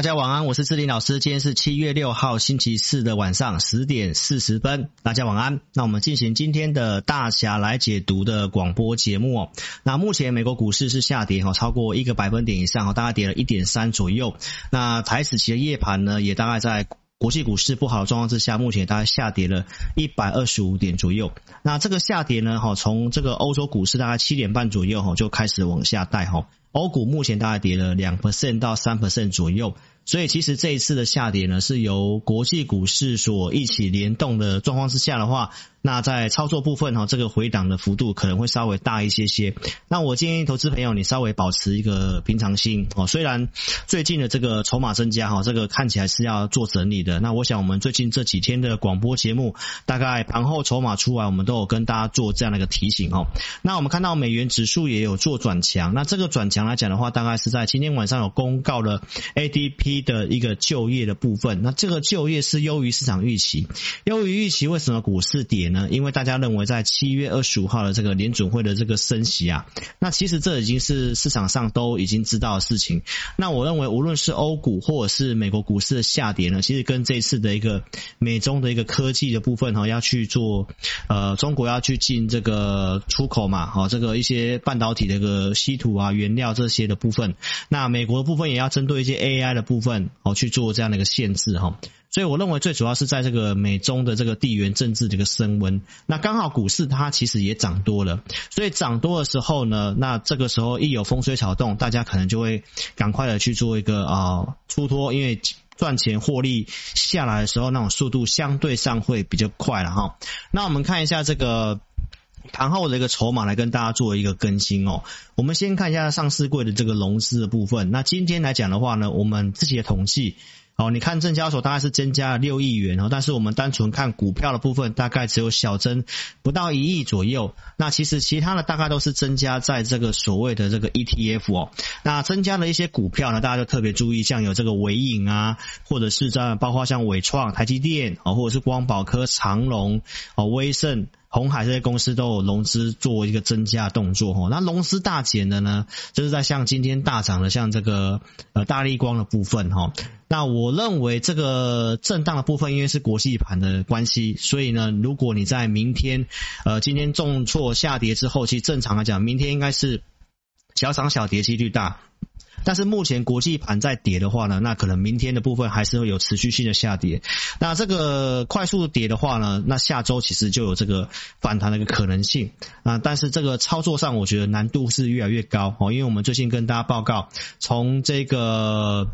大家晚安，我是志林老师。今天是七月六号星期四的晚上十点四十分，大家晚安。那我们进行今天的大侠来解读的广播节目哦。那目前美国股市是下跌哈，超过一个百分点以上哈，大概跌了一点三左右。那台指期的夜盘呢，也大概在国际股市不好的状况之下，目前大概下跌了一百二十五点左右。那这个下跌呢，哈，从这个欧洲股市大概七点半左右哈，就开始往下带哈。欧股目前大概跌了两 percent 到三 percent 左右。所以其实这一次的下跌呢，是由国际股市所一起联动的状况之下的话。那在操作部分哈，这个回档的幅度可能会稍微大一些些。那我建议投资朋友你稍微保持一个平常心哦。虽然最近的这个筹码增加哈，这个看起来是要做整理的。那我想我们最近这几天的广播节目，大概盘后筹码出来，我们都有跟大家做这样的一个提醒哦。那我们看到美元指数也有做转强。那这个转强来讲的话，大概是在今天晚上有公告了 ADP 的一个就业的部分。那这个就业是优于市场预期，优于预期，为什么股市跌呢？因为大家认为在七月二十五号的这个联准会的这个升息啊，那其实这已经是市场上都已经知道的事情。那我认为无论是欧股或者是美国股市的下跌呢，其实跟这次的一个美中的一个科技的部分哈，要去做呃中国要去进这个出口嘛，好，这个一些半导体的一个稀土啊原料这些的部分，那美国的部分也要针对一些 AI 的部分哦去做这样的一个限制哈。所以我认为最主要是在这个美中的这个地缘政治的一个升温，那刚好股市它其实也涨多了，所以涨多的时候呢，那这个时候一有风吹草动，大家可能就会赶快的去做一个啊出脱，因为赚钱获利下来的时候，那种速度相对上会比较快了哈。那我们看一下这个盘后的一个筹码来跟大家做一个更新哦。我们先看一下上市柜的这个融资的部分，那今天来讲的话呢，我们自己的统计。哦，你看证交所大概是增加了六亿元哦，但是我们单纯看股票的部分，大概只有小增不到一亿左右。那其实其他的大概都是增加在这个所谓的这个 ETF 哦。那增加了一些股票呢，大家就特别注意，像有这个纬颖啊，或者是在包括像纬创、台积电啊，或者是光宝科、长荣哦、威盛。红海这些公司都有融资做一个增加动作哈，那融资大减的呢，就是在像今天大涨的像这个呃大立光的部分哈。那我认为这个震荡的部分，因为是国际盘的关系，所以呢，如果你在明天呃今天重挫下跌之后，其实正常来讲，明天应该是小涨小跌几率大。但是目前国际盘在跌的话呢，那可能明天的部分还是会有持续性的下跌。那这个快速跌的话呢，那下周其实就有这个反弹的一个可能性啊。但是这个操作上，我觉得难度是越来越高哦，因为我们最近跟大家报告，从这个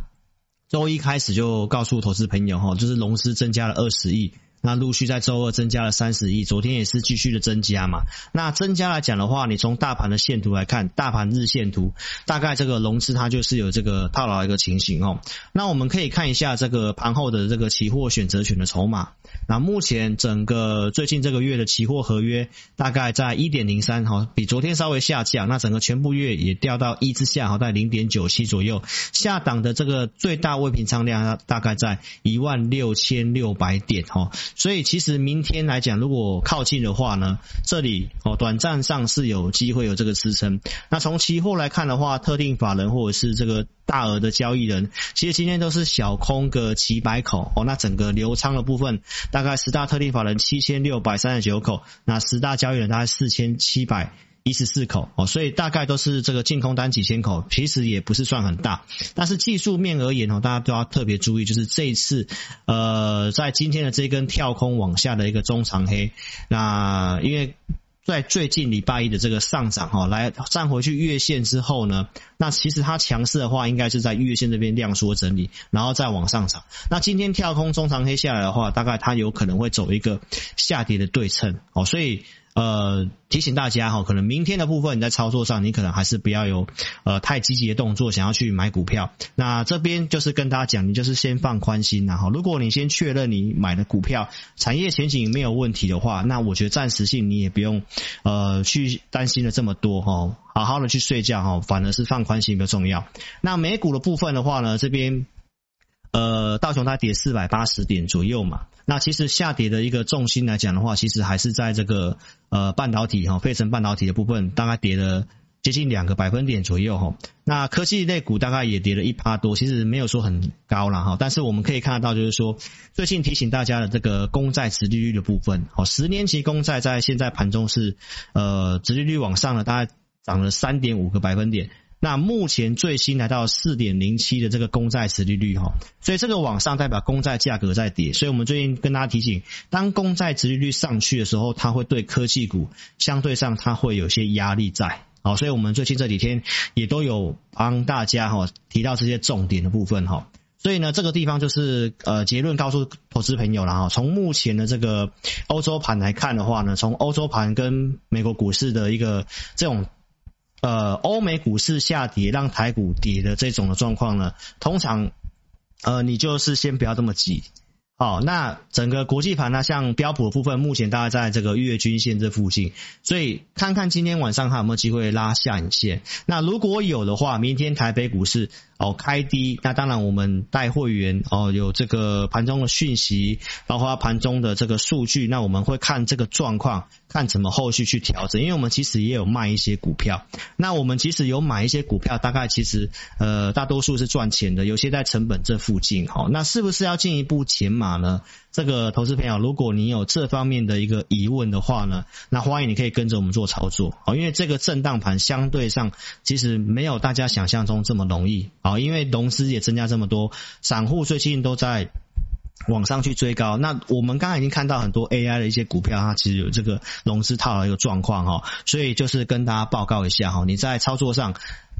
周一开始就告诉投资朋友哈，就是融资增加了二十亿。那陆续在周二增加了三十亿，昨天也是继续的增加嘛。那增加来讲的话，你从大盘的线图来看，大盘日线图，大概这个融资它就是有这个套牢一个情形哦。那我们可以看一下这个盘后的这个期货选择权的筹码。那目前整个最近这个月的期货合约大概在一点零三哈，比昨天稍微下降。那整个全部月也掉到一之下哈，在零点九七左右。下档的这个最大未平仓量大概在一万六千六百点哈。所以其实明天来讲，如果靠近的话呢，这里哦短暂上是有机会有这个支撑。那从期货来看的话，特定法人或者是这个大额的交易人，其实今天都是小空个几百口哦。那整个流仓的部分，大概十大特定法人七千六百三十九口，那十大交易人大概四千七百。一十四口哦，所以大概都是这个净空单几千口，其实也不是算很大。但是技术面而言哦，大家都要特别注意，就是这一次呃，在今天的这根跳空往下的一个中长黑，那因为在最近礼拜一的这个上涨哈，来站回去月线之后呢，那其实它强势的话，应该是在月线这边量缩整理，然后再往上涨。那今天跳空中长黑下来的话，大概它有可能会走一个下跌的对称哦，所以。呃，提醒大家哈，可能明天的部分你在操作上，你可能还是不要有呃太积极的动作，想要去买股票。那这边就是跟大家讲，你就是先放宽心，然后如果你先确认你买的股票产业前景没有问题的话，那我觉得暂时性你也不用呃去担心的这么多哈，好好的去睡觉哈，反而是放宽心比较重要。那美股的部分的话呢，这边。呃，道琼它跌四百八十点左右嘛，那其实下跌的一个重心来讲的话，其实还是在这个呃半导体哈，费城半导体的部分大概跌了接近两个百分点左右哈。那科技类股大概也跌了一趴多，其实没有说很高了哈。但是我们可以看得到，就是说最近提醒大家的这个公债殖利率的部分，哦，十年期公债在现在盘中是呃殖利率往上了，大概涨了三点五个百分点。那目前最新来到四点零七的这个公债殖利率哈，所以这个往上代表公债价格在跌，所以我们最近跟大家提醒，当公债殖利率上去的时候，它会对科技股相对上它会有些压力在，好，所以我们最近这几天也都有帮大家哈提到这些重点的部分哈，所以呢这个地方就是呃结论告诉投资朋友了哈，从目前的这个欧洲盘来看的话呢，从欧洲盘跟美国股市的一个这种。呃，欧美股市下跌，让台股跌的这种的状况呢，通常，呃，你就是先不要这么急。好，那整个国际盘呢，像标普的部分，目前大概在这个月均线这附近，所以看看今天晚上还有没有机会拉下影线。那如果有的话，明天台北股市。哦，开低，那当然我们带会员哦，有这个盘中的讯息，包括盘中的这个数据，那我们会看这个状况，看怎么后续去调整。因为我们其实也有卖一些股票，那我们其实有买一些股票，大概其实呃大多数是赚钱的，有些在成本这附近。好，那是不是要进一步减码呢？这个投资朋友，如果你有这方面的一个疑问的话呢，那欢迎你可以跟着我们做操作。好，因为这个震荡盘相对上其实没有大家想象中这么容易。好，因为融资也增加这么多，散户最近都在往上去追高。那我们刚才已经看到很多 AI 的一些股票，它其实有这个融资套的一个状况哈。所以就是跟大家报告一下哈，你在操作上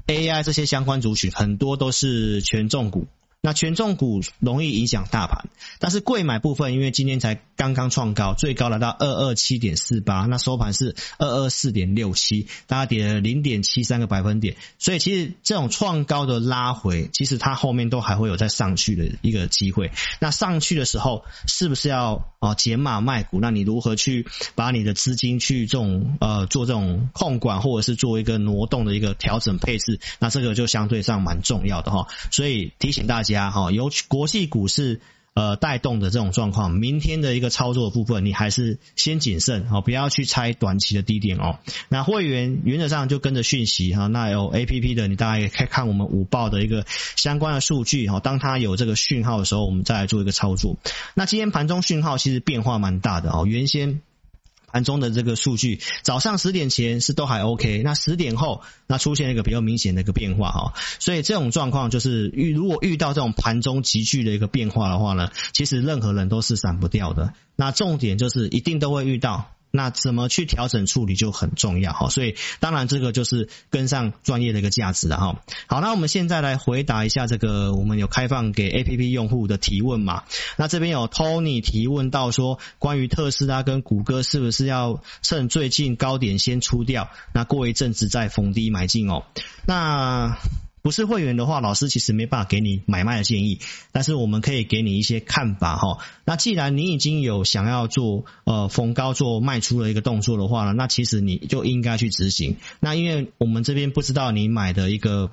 AI 这些相关族群很多都是权重股。那权重股容易影响大盘，但是贵买部分，因为今天才刚刚创高，最高来到二二七点四八，那收盘是二二四点六七，大家跌了零点七三个百分点。所以其实这种创高的拉回，其实它后面都还会有再上去的一个机会。那上去的时候，是不是要啊减码卖股？那你如何去把你的资金去这种呃做这种控管，或者是做一个挪动的一个调整配置？那这个就相对上蛮重要的哈。所以提醒大家。哈，由国际股市呃带动的这种状况，明天的一个操作部分，你还是先谨慎哦，不要去猜短期的低点哦。那会员原则上就跟着讯息哈，那有 APP 的，你大概也可以看我们午报的一个相关的数据哈。当它有这个讯号的时候，我们再来做一个操作。那今天盘中讯号其实变化蛮大的哦，原先。盘中的这个数据，早上十点前是都还 OK，那十点后那出现一个比较明显的一个变化哈，所以这种状况就是遇如果遇到这种盘中急剧的一个变化的话呢，其实任何人都是闪不掉的。那重点就是一定都会遇到。那怎么去调整处理就很重要哈，所以当然这个就是跟上专业的一个价值了哈。好，那我们现在来回答一下这个我们有开放给 APP 用户的提问嘛？那这边有 Tony 提问到说，关于特斯拉跟谷歌是不是要趁最近高点先出掉，那过一阵子再逢低买进哦？那。不是会员的话，老师其实没办法给你买卖的建议，但是我们可以给你一些看法哈。那既然你已经有想要做呃逢高做卖出的一个动作的话呢，那其实你就应该去执行。那因为我们这边不知道你买的一个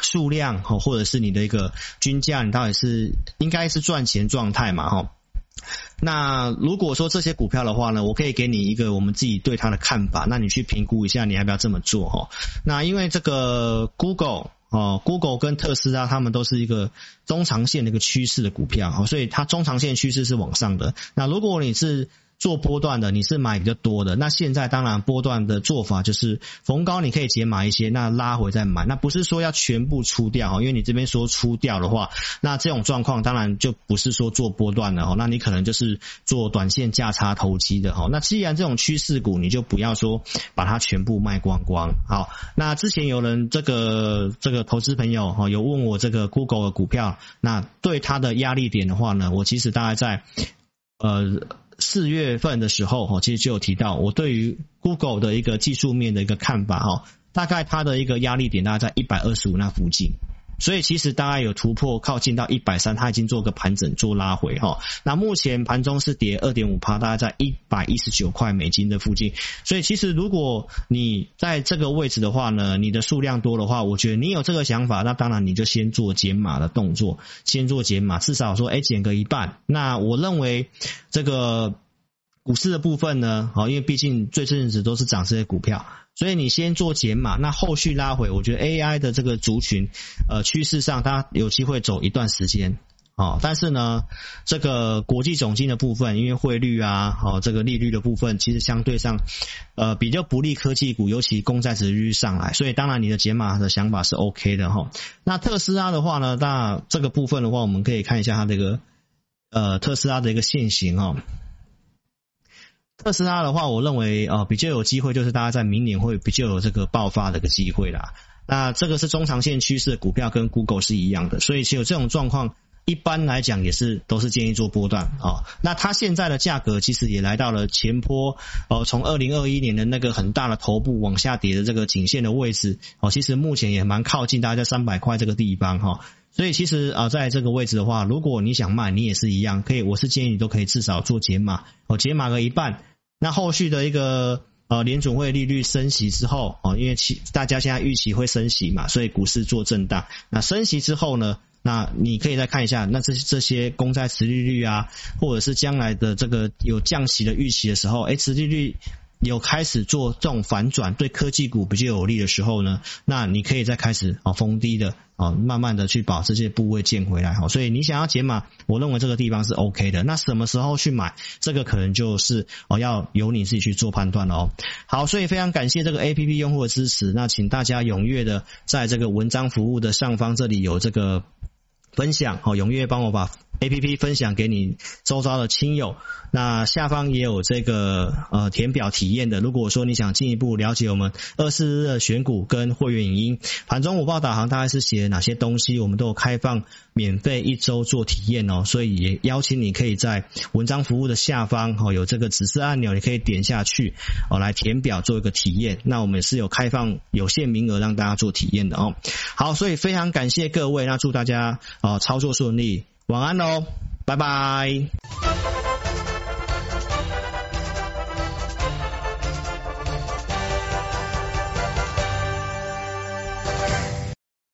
数量哈，或者是你的一个均价，你到底是应该是赚钱状态嘛哈。那如果说这些股票的话呢，我可以给你一个我们自己对它的看法，那你去评估一下，你要不要这么做哈？那因为这个 Google。哦，Google 跟特斯拉，他们都是一个中长线的一个趋势的股票，所以它中长线趋势是往上的。那如果你是做波段的，你是买比较多的。那现在当然波段的做法就是逢高你可以减码一些，那拉回再买。那不是说要全部出掉哈，因为你这边说出掉的话，那这种状况当然就不是说做波段的哈，那你可能就是做短线价差投机的哈。那既然这种趋势股，你就不要说把它全部卖光光。好，那之前有人这个这个投资朋友哈有问我这个 Google 的股票，那对它的压力点的话呢，我其实大概在呃。四月份的时候，哈，其实就有提到我对于 Google 的一个技术面的一个看法，哈，大概它的一个压力点大概在一百二十五那附近。所以其实大概有突破靠近到一百三，它已经做个盘整做拉回哈。那目前盘中是跌二点五趴，大概在一百一十九块美金的附近。所以其实如果你在这个位置的话呢，你的数量多的话，我觉得你有这个想法，那当然你就先做减码的动作，先做减码，至少说哎减个一半。那我认为这个股市的部分呢，好，因为毕竟最近日子都是涨这些股票。所以你先做减码，那后续拉回，我觉得 AI 的这个族群，呃，趋势上它有机会走一段时间。哦，但是呢，这个国际总经的部分，因为汇率啊，哦，这个利率的部分，其实相对上，呃，比较不利科技股，尤其公债值率上来，所以当然你的减码的想法是 OK 的哈、哦。那特斯拉的话呢，那这个部分的话，我们可以看一下它这个，呃，特斯拉的一个线型哦。特斯拉的话，我认为呃比较有机会，就是大家在明年会比较有这个爆发的一个机会啦。那这个是中长线趋势的股票，跟 Google 是一样的，所以其实有这种状况。一般来讲也是都是建议做波段啊。那它现在的价格其实也来到了前波哦，从二零二一年的那个很大的头部往下跌的这个颈线的位置哦，其实目前也蛮靠近，大家在三百块这个地方哈。所以其实啊，在这个位置的话，如果你想卖，你也是一样可以。我是建议你都可以至少做减码哦，减码个一半。那后续的一个呃联准会利率升息之后哦，因为其大家现在预期会升息嘛，所以股市做震荡。那升息之后呢？那你可以再看一下，那这这些公债持利率啊，或者是将来的这个有降息的预期的时候，哎，持利率有开始做这种反转，对科技股比较有利的时候呢，那你可以再开始啊逢低的啊，慢慢的去把这些部位建回来哈。所以你想要解码，我认为这个地方是 OK 的。那什么时候去买，这个可能就是哦要由你自己去做判断了哦。好，所以非常感谢这个 APP 用户的支持，那请大家踊跃的在这个文章服务的上方这里有这个。分享好，踊跃帮我把 APP 分享给你周遭的亲友。那下方也有这个呃填表体验的。如果说你想进一步了解我们二四日的选股跟会员影音盘中午报导航大概是写哪些东西，我们都有开放免费一周做体验哦。所以也邀请你可以在文章服务的下方哦有这个指示按钮，你可以点下去哦来填表做一个体验。那我们是有开放有限名额让大家做体验的哦。好，所以非常感谢各位，那祝大家啊操作顺利，晚安喽，拜拜。